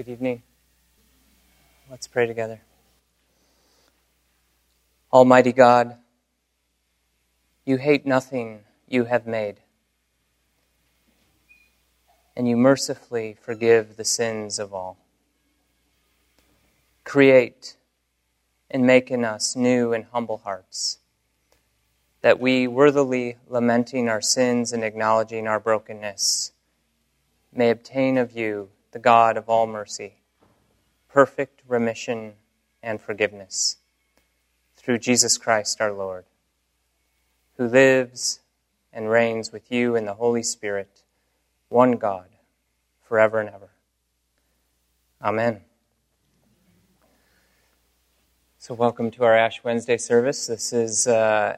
Good evening. Let's pray together. Almighty God, you hate nothing you have made, and you mercifully forgive the sins of all. Create and make in us new and humble hearts, that we, worthily lamenting our sins and acknowledging our brokenness, may obtain of you the God of all mercy, perfect remission and forgiveness, through Jesus Christ our Lord, who lives and reigns with you in the Holy Spirit, one God, forever and ever. Amen. So, welcome to our Ash Wednesday service. This is uh,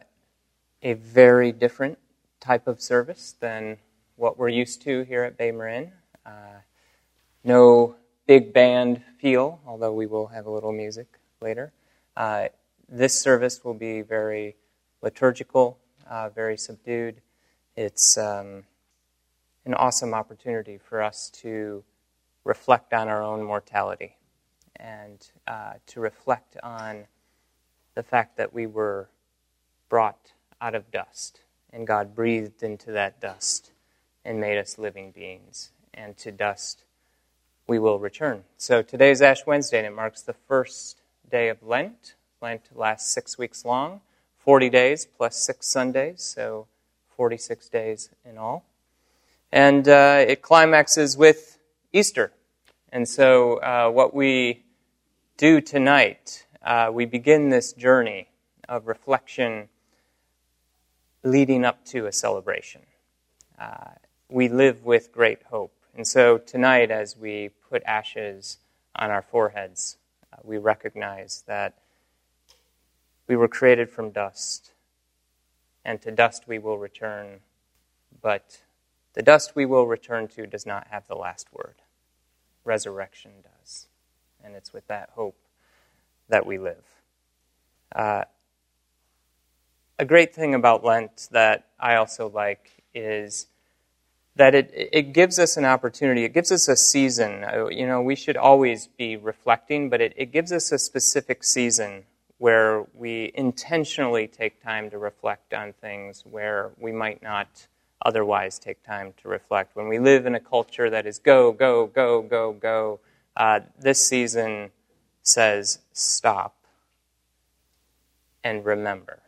a very different type of service than what we're used to here at Bay Marin. Uh, no big band feel, although we will have a little music later. Uh, this service will be very liturgical, uh, very subdued. It's um, an awesome opportunity for us to reflect on our own mortality and uh, to reflect on the fact that we were brought out of dust and God breathed into that dust and made us living beings. And to dust we will return. So today is Ash Wednesday, and it marks the first day of Lent. Lent lasts six weeks long, 40 days plus six Sundays, so 46 days in all. And uh, it climaxes with Easter. And so, uh, what we do tonight, uh, we begin this journey of reflection leading up to a celebration. Uh, we live with great hope. And so tonight, as we put ashes on our foreheads, uh, we recognize that we were created from dust, and to dust we will return, but the dust we will return to does not have the last word. Resurrection does. And it's with that hope that we live. Uh, a great thing about Lent that I also like is that it, it gives us an opportunity, it gives us a season. Uh, you know, we should always be reflecting, but it, it gives us a specific season where we intentionally take time to reflect on things where we might not otherwise take time to reflect. When we live in a culture that is go, go, go, go, go, uh, this season says stop and remember.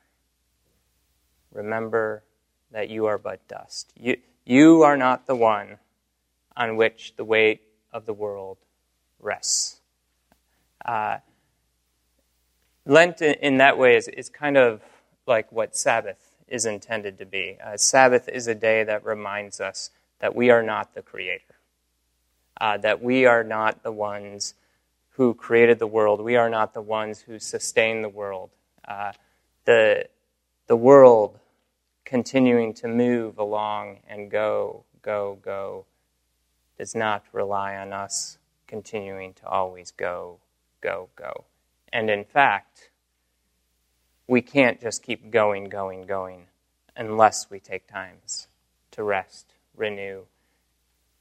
Remember that you are but dust. You, you are not the one on which the weight of the world rests. Uh, Lent, in that way, is, is kind of like what Sabbath is intended to be. Uh, Sabbath is a day that reminds us that we are not the creator, uh, that we are not the ones who created the world, we are not the ones who sustain the world. Uh, the, the world continuing to move along and go, go, go does not rely on us continuing to always go, go, go. And in fact, we can't just keep going, going, going unless we take times to rest, renew,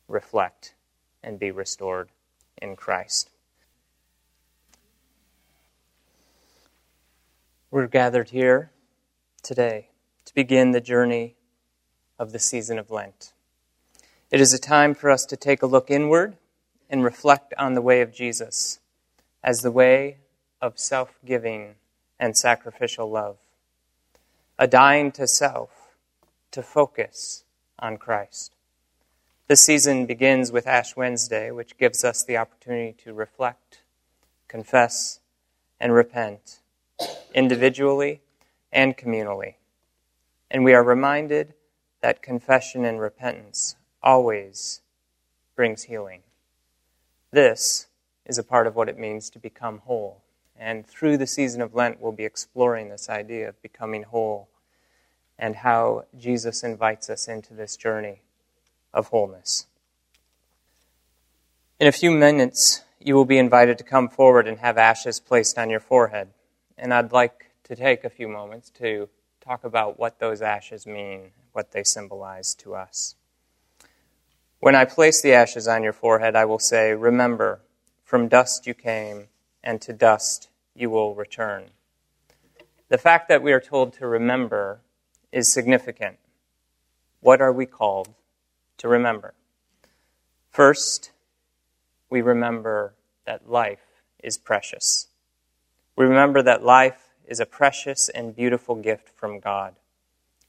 reflect, and be restored in Christ. We're gathered here today begin the journey of the season of Lent. It is a time for us to take a look inward and reflect on the way of Jesus as the way of self giving and sacrificial love, a dying to self to focus on Christ. This season begins with Ash Wednesday, which gives us the opportunity to reflect, confess, and repent individually and communally. And we are reminded that confession and repentance always brings healing. This is a part of what it means to become whole. And through the season of Lent, we'll be exploring this idea of becoming whole and how Jesus invites us into this journey of wholeness. In a few minutes, you will be invited to come forward and have ashes placed on your forehead. And I'd like to take a few moments to talk about what those ashes mean, what they symbolize to us. When I place the ashes on your forehead, I will say, Remember from dust you came, and to dust you will return. The fact that we are told to remember is significant. What are we called to remember? First, we remember that life is precious. We remember that life is a precious and beautiful gift from God.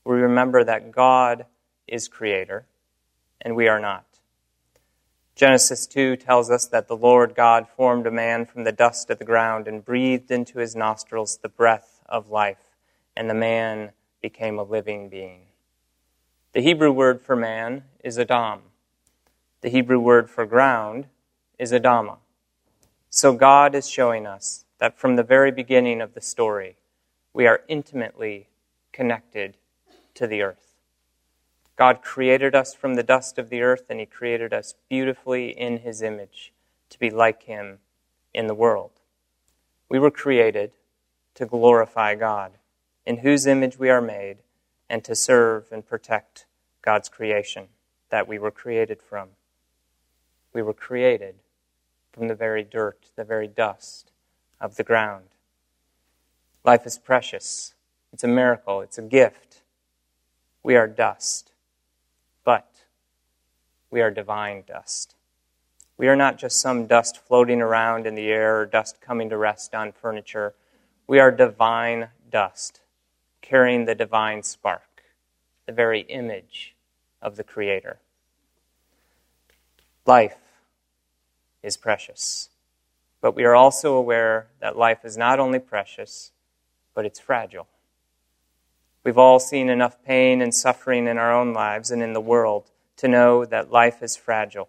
We remember that God is creator and we are not. Genesis 2 tells us that the Lord God formed a man from the dust of the ground and breathed into his nostrils the breath of life, and the man became a living being. The Hebrew word for man is Adam. The Hebrew word for ground is Adama. So God is showing us that from the very beginning of the story, we are intimately connected to the earth. God created us from the dust of the earth, and He created us beautifully in His image to be like Him in the world. We were created to glorify God, in whose image we are made, and to serve and protect God's creation that we were created from. We were created from the very dirt, the very dust of the ground. Life is precious. It's a miracle. It's a gift. We are dust, but we are divine dust. We are not just some dust floating around in the air or dust coming to rest on furniture. We are divine dust, carrying the divine spark, the very image of the Creator. Life is precious. But we are also aware that life is not only precious, but it's fragile. We've all seen enough pain and suffering in our own lives and in the world to know that life is fragile,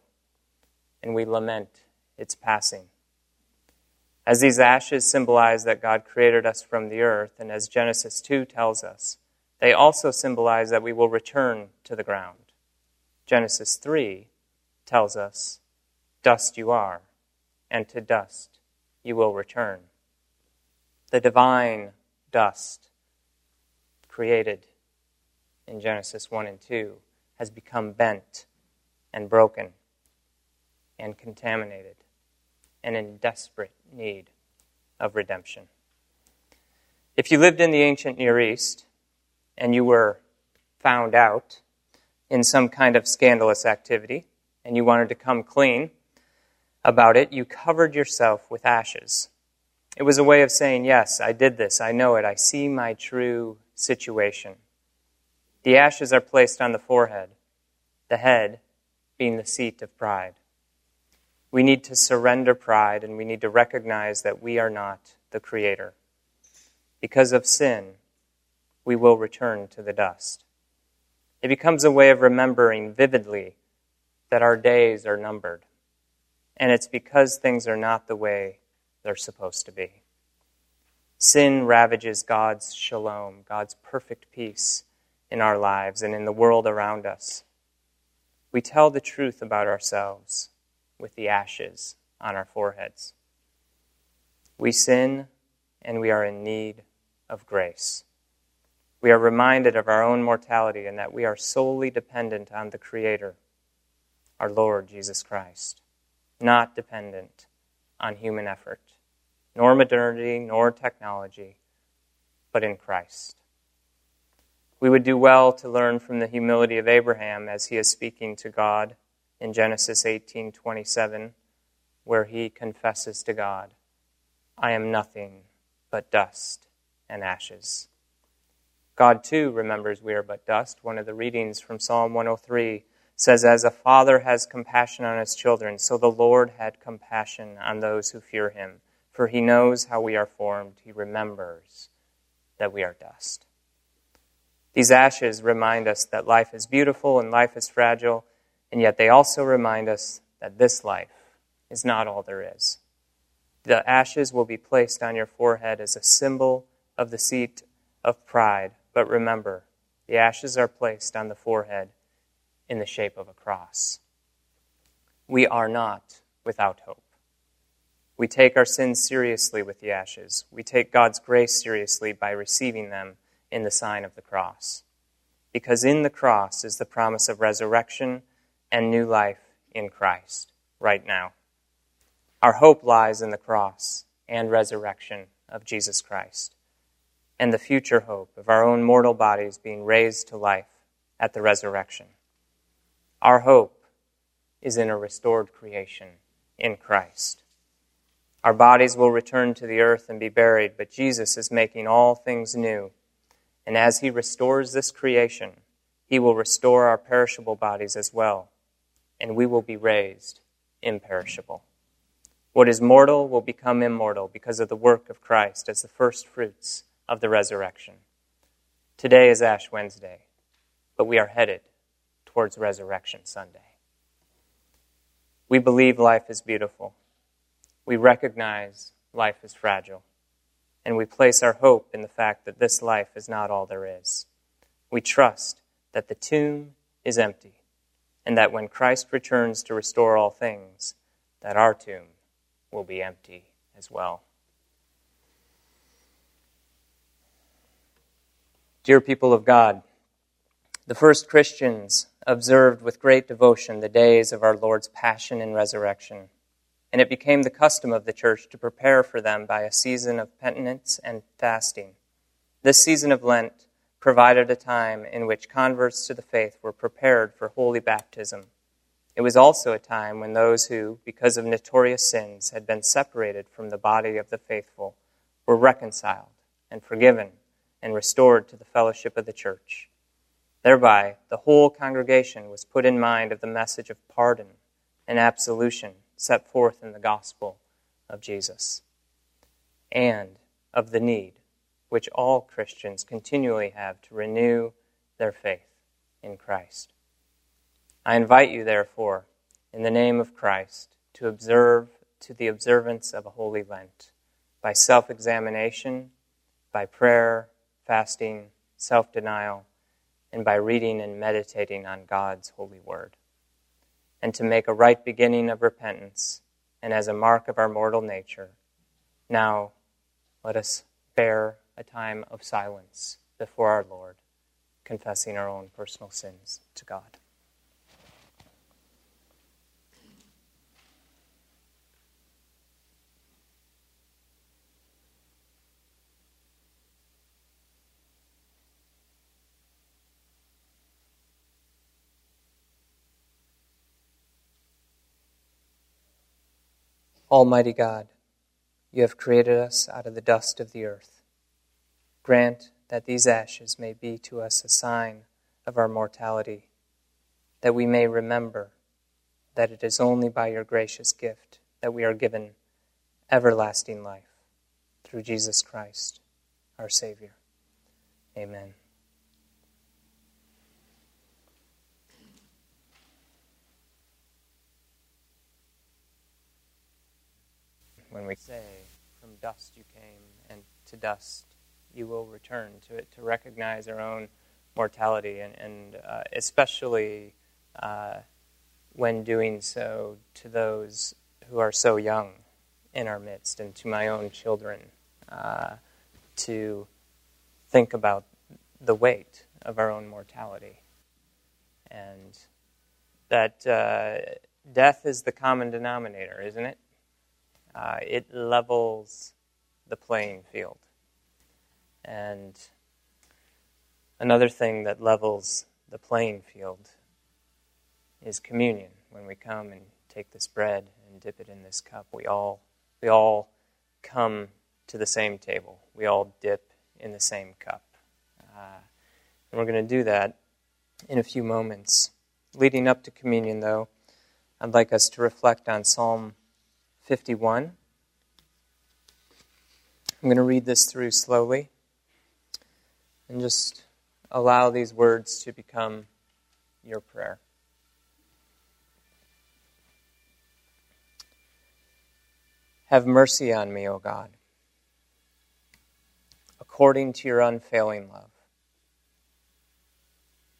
and we lament its passing. As these ashes symbolize that God created us from the earth, and as Genesis 2 tells us, they also symbolize that we will return to the ground. Genesis 3 tells us Dust you are, and to dust you will return. The divine dust created in Genesis 1 and 2 has become bent and broken and contaminated and in desperate need of redemption. If you lived in the ancient Near East and you were found out in some kind of scandalous activity and you wanted to come clean, about it, you covered yourself with ashes. It was a way of saying, Yes, I did this. I know it. I see my true situation. The ashes are placed on the forehead, the head being the seat of pride. We need to surrender pride and we need to recognize that we are not the Creator. Because of sin, we will return to the dust. It becomes a way of remembering vividly that our days are numbered and it's because things are not the way they're supposed to be. Sin ravages God's shalom, God's perfect peace in our lives and in the world around us. We tell the truth about ourselves with the ashes on our foreheads. We sin and we are in need of grace. We are reminded of our own mortality and that we are solely dependent on the Creator, our Lord Jesus Christ not dependent on human effort, nor modernity, nor technology, but in Christ. We would do well to learn from the humility of Abraham as he is speaking to God in Genesis 18:27 where he confesses to God, I am nothing but dust and ashes. God too remembers we are but dust. One of the readings from Psalm 103 says, As a father has compassion on his children, so the Lord had compassion on those who fear him. For he knows how we are formed, he remembers that we are dust. These ashes remind us that life is beautiful and life is fragile, and yet they also remind us that this life is not all there is. The ashes will be placed on your forehead as a symbol of the seat of pride, but remember, the ashes are placed on the forehead in the shape of a cross. We are not without hope. We take our sins seriously with the ashes. We take God's grace seriously by receiving them in the sign of the cross. Because in the cross is the promise of resurrection and new life in Christ right now. Our hope lies in the cross and resurrection of Jesus Christ, and the future hope of our own mortal bodies being raised to life at the resurrection. Our hope is in a restored creation in Christ. Our bodies will return to the earth and be buried, but Jesus is making all things new. And as he restores this creation, he will restore our perishable bodies as well, and we will be raised imperishable. What is mortal will become immortal because of the work of Christ as the first fruits of the resurrection. Today is Ash Wednesday, but we are headed towards Resurrection Sunday. We believe life is beautiful. We recognize life is fragile. And we place our hope in the fact that this life is not all there is. We trust that the tomb is empty and that when Christ returns to restore all things, that our tomb will be empty as well. Dear people of God, the first Christians observed with great devotion the days of our Lord's passion and resurrection, and it became the custom of the church to prepare for them by a season of penitence and fasting. This season of Lent provided a time in which converts to the faith were prepared for holy baptism. It was also a time when those who, because of notorious sins, had been separated from the body of the faithful were reconciled and forgiven and restored to the fellowship of the church. Thereby, the whole congregation was put in mind of the message of pardon and absolution set forth in the gospel of Jesus, and of the need which all Christians continually have to renew their faith in Christ. I invite you, therefore, in the name of Christ, to observe to the observance of a holy Lent by self examination, by prayer, fasting, self denial, and by reading and meditating on God's holy word, and to make a right beginning of repentance, and as a mark of our mortal nature. Now, let us bear a time of silence before our Lord, confessing our own personal sins to God. Almighty God, you have created us out of the dust of the earth. Grant that these ashes may be to us a sign of our mortality, that we may remember that it is only by your gracious gift that we are given everlasting life through Jesus Christ, our Savior. Amen. We say, From dust you came, and to dust you will return, to to recognize our own mortality, and, and uh, especially uh, when doing so to those who are so young in our midst, and to my own children, uh, to think about the weight of our own mortality. And that uh, death is the common denominator, isn't it? Uh, it levels the playing field. And another thing that levels the playing field is communion. When we come and take this bread and dip it in this cup, we all we all come to the same table. We all dip in the same cup. Uh, and we're going to do that in a few moments. Leading up to communion, though, I'd like us to reflect on Psalm 51. I'm going to read this through slowly and just allow these words to become your prayer. Have mercy on me, O God, according to your unfailing love.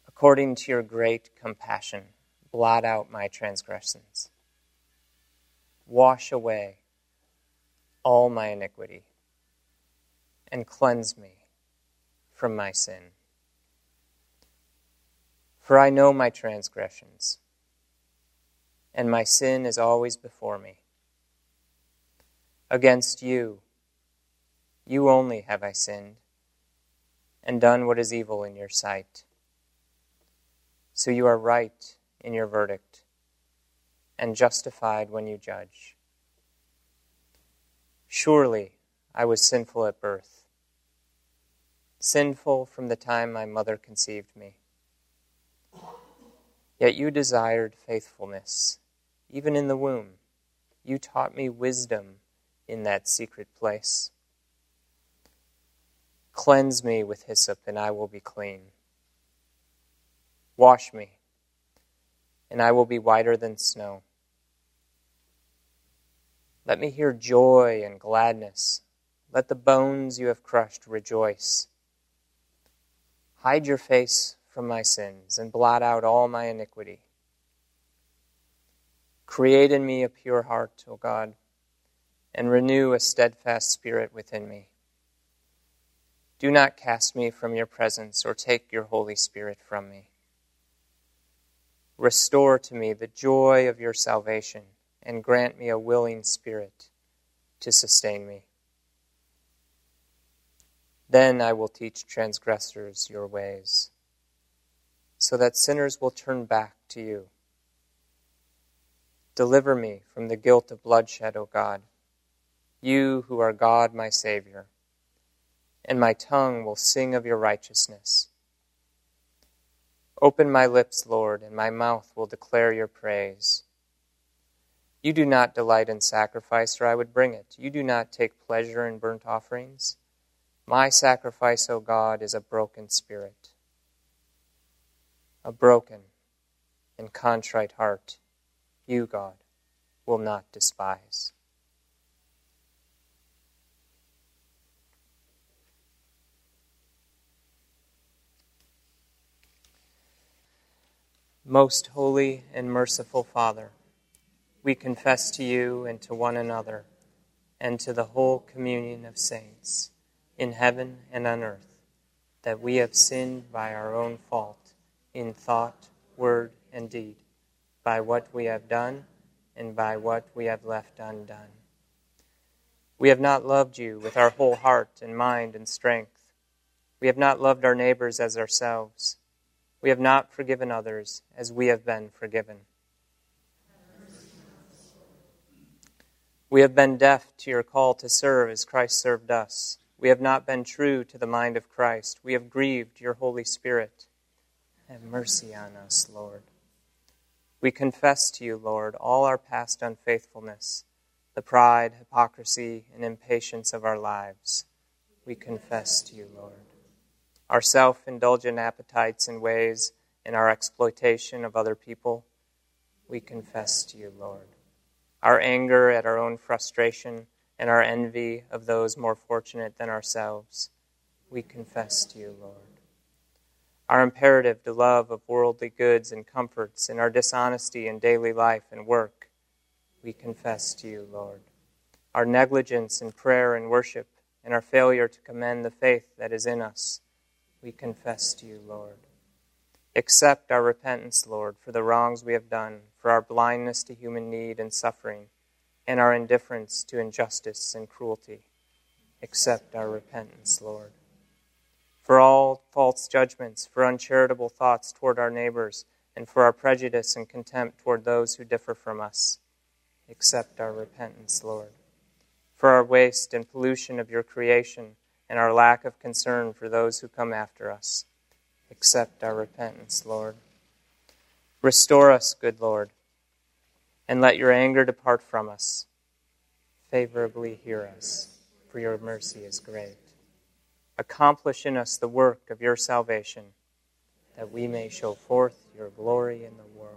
According to your great compassion, blot out my transgressions Wash away all my iniquity and cleanse me from my sin. For I know my transgressions, and my sin is always before me. Against you, you only have I sinned, and done what is evil in your sight. So you are right in your verdict, and justified when you judge. Surely I was sinful at birth, sinful from the time my mother conceived me. Yet you desired faithfulness, even in the womb. You taught me wisdom in that secret place. Cleanse me with hyssop, and I will be clean. Wash me, and I will be whiter than snow. Let me hear joy and gladness. Let the bones you have crushed rejoice. Hide your face from my sins and blot out all my iniquity. Create in me a pure heart, O God and renew a steadfast spirit within me. Do not cast me from your presence or take your Holy Spirit from me. Restore to me the joy of your salvation and grant me a willing spirit to sustain me. Then I will teach transgressors your ways, so that sinners will turn back to you. Deliver me from the guilt of bloodshed, O God you who are God, my Savior, and my tongue will sing of your righteousness. Open my lips, Lord, and my mouth will declare your praise. You do not delight in sacrifice, or I would bring it. You do not take pleasure in burnt offerings. My sacrifice, O God, is a broken spirit, a broken and contrite heart. You, God, will not despise. Most holy and merciful Father, we confess to you and to one another and to the whole communion of saints in heaven and on earth that we have sinned by our own fault in thought, word, and deed, by what we have done and by what we have left undone. We have not loved you with our whole heart and mind and strength. We have not loved our neighbors as ourselves. We have not forgiven others as we have been forgiven. We have been deaf to your call to serve as Christ served us. We have not been true to the mind of Christ. We have grieved your Holy Spirit. Have mercy on us, Lord. We confess to you, Lord, all our past unfaithfulness, the pride, hypocrisy, and impatience of our lives. We confess to you, Lord our self indulgent appetites and ways, and our exploitation of other people, we confess to you, Lord. Our anger at our own frustration and our envy of those more fortunate than ourselves, we confess to you, Lord. Our imperative to love of worldly goods and comforts and our dishonesty in daily life and work, we confess to you, Lord. Our negligence in prayer and worship and our failure to commend the faith that is in us, we confess to you, Lord. Accept our repentance, Lord, for the wrongs we have done, for our blindness to human need and suffering, and our indifference to injustice and cruelty. Accept our repentance, Lord. For all false judgments, for uncharitable thoughts toward our neighbors, and for our prejudice and contempt toward those who differ from us. Accept our repentance, Lord. For our waste and pollution of your creation, and our lack of concern for those who come after us. Accept our repentance, Lord. Restore us, good Lord, and let your anger depart from us. Favorably hear us, for your mercy is great. Accomplish in us the work of your salvation, that we may show forth your glory in the world.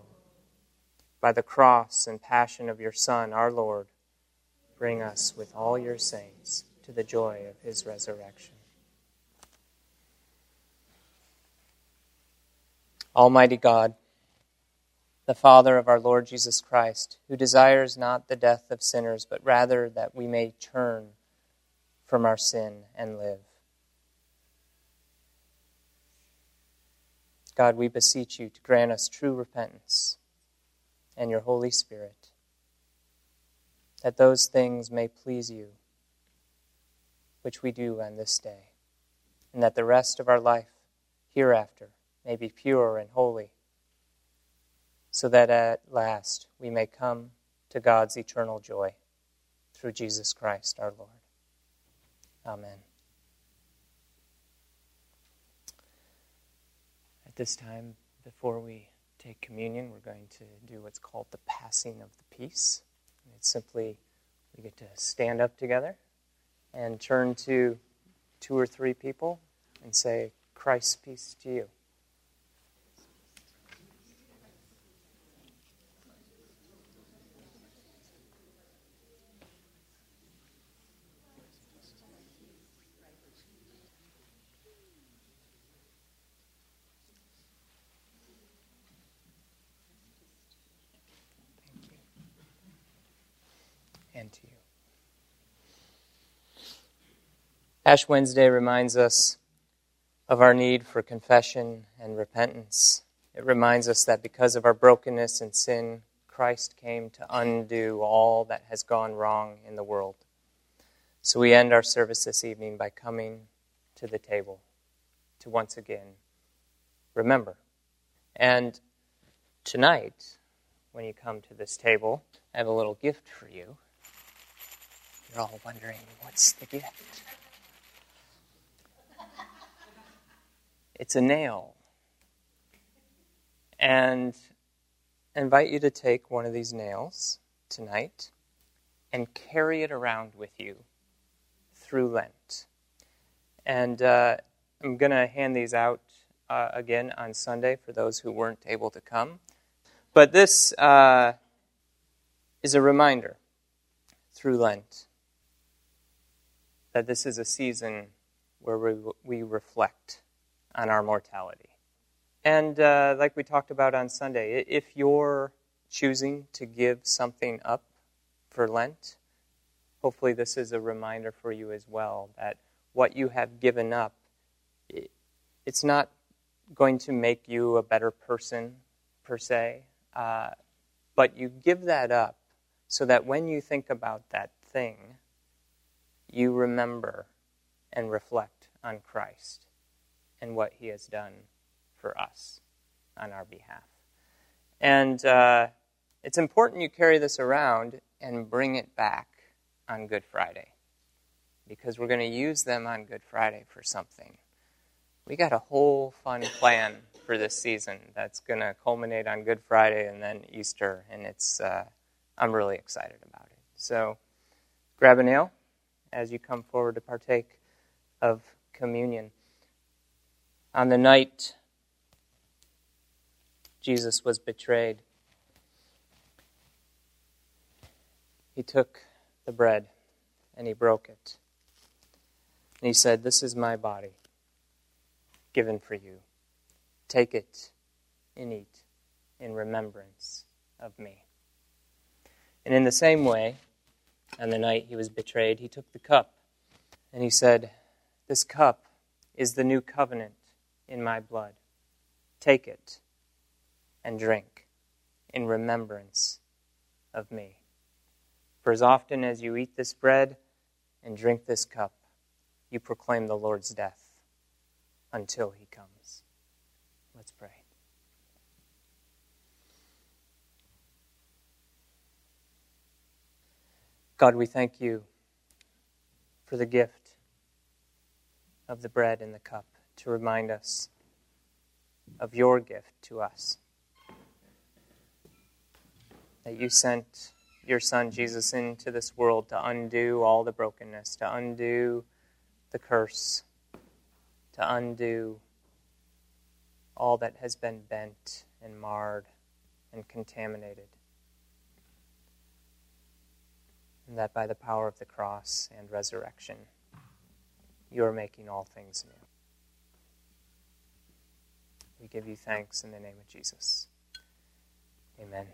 By the cross and passion of your Son, our Lord, bring us with all your saints to the joy of his resurrection. Almighty God, the Father of our Lord Jesus Christ, who desires not the death of sinners, but rather that we may turn from our sin and live. God, we beseech you to grant us true repentance and your Holy Spirit that those things may please you, which we do on this day, and that the rest of our life hereafter may be pure and holy, so that at last we may come to God's eternal joy through Jesus Christ our Lord. Amen. At this time, before we take communion, we're going to do what's called the passing of the peace. It's simply we get to stand up together and turn to two or three people and say, Christ's peace to you. And to you. Ash Wednesday reminds us of our need for confession and repentance. It reminds us that because of our brokenness and sin, Christ came to undo all that has gone wrong in the world. So we end our service this evening by coming to the table to once again remember. And tonight, when you come to this table, I have a little gift for you. You're all wondering, what's the gift? It's a nail. And I invite you to take one of these nails tonight and carry it around with you through Lent. And uh, I'm going to hand these out uh, again on Sunday for those who weren't able to come. But this uh, is a reminder through Lent that this is a season where we, we reflect on our mortality. And uh, like we talked about on Sunday, if you're choosing to give something up for Lent, hopefully this is a reminder for you as well that what you have given up, it's not going to make you a better person per se, uh, but you give that up so that when you think about that thing, you remember and reflect on Christ and what he has done for us on our behalf. And uh, it's important you carry this around and bring it back on Good Friday because we're going to use them on Good Friday for something. We got a whole fun plan for this season that's going to culminate on Good Friday and then Easter, and it's uh, I'm really excited about it. So, grab a nail as you come forward to partake of communion. On the night Jesus was betrayed, he took the bread and he broke it. And he said, This is my body given for you. Take it and eat in remembrance of me. And in the same way, on the night he was betrayed, he took the cup and he said, This cup is the new covenant in my blood. Take it and drink in remembrance of me. For as often as you eat this bread and drink this cup, you proclaim the Lord's death until he comes. Let's pray. God, we thank you for the gift of the bread and the cup to remind us of your gift to us. That you sent your Son Jesus into this world to undo all the brokenness, to undo the curse, to undo all that has been bent and marred and contaminated. And that by the power of the cross and resurrection, you are making all things new. We give you thanks in the name of Jesus. Amen.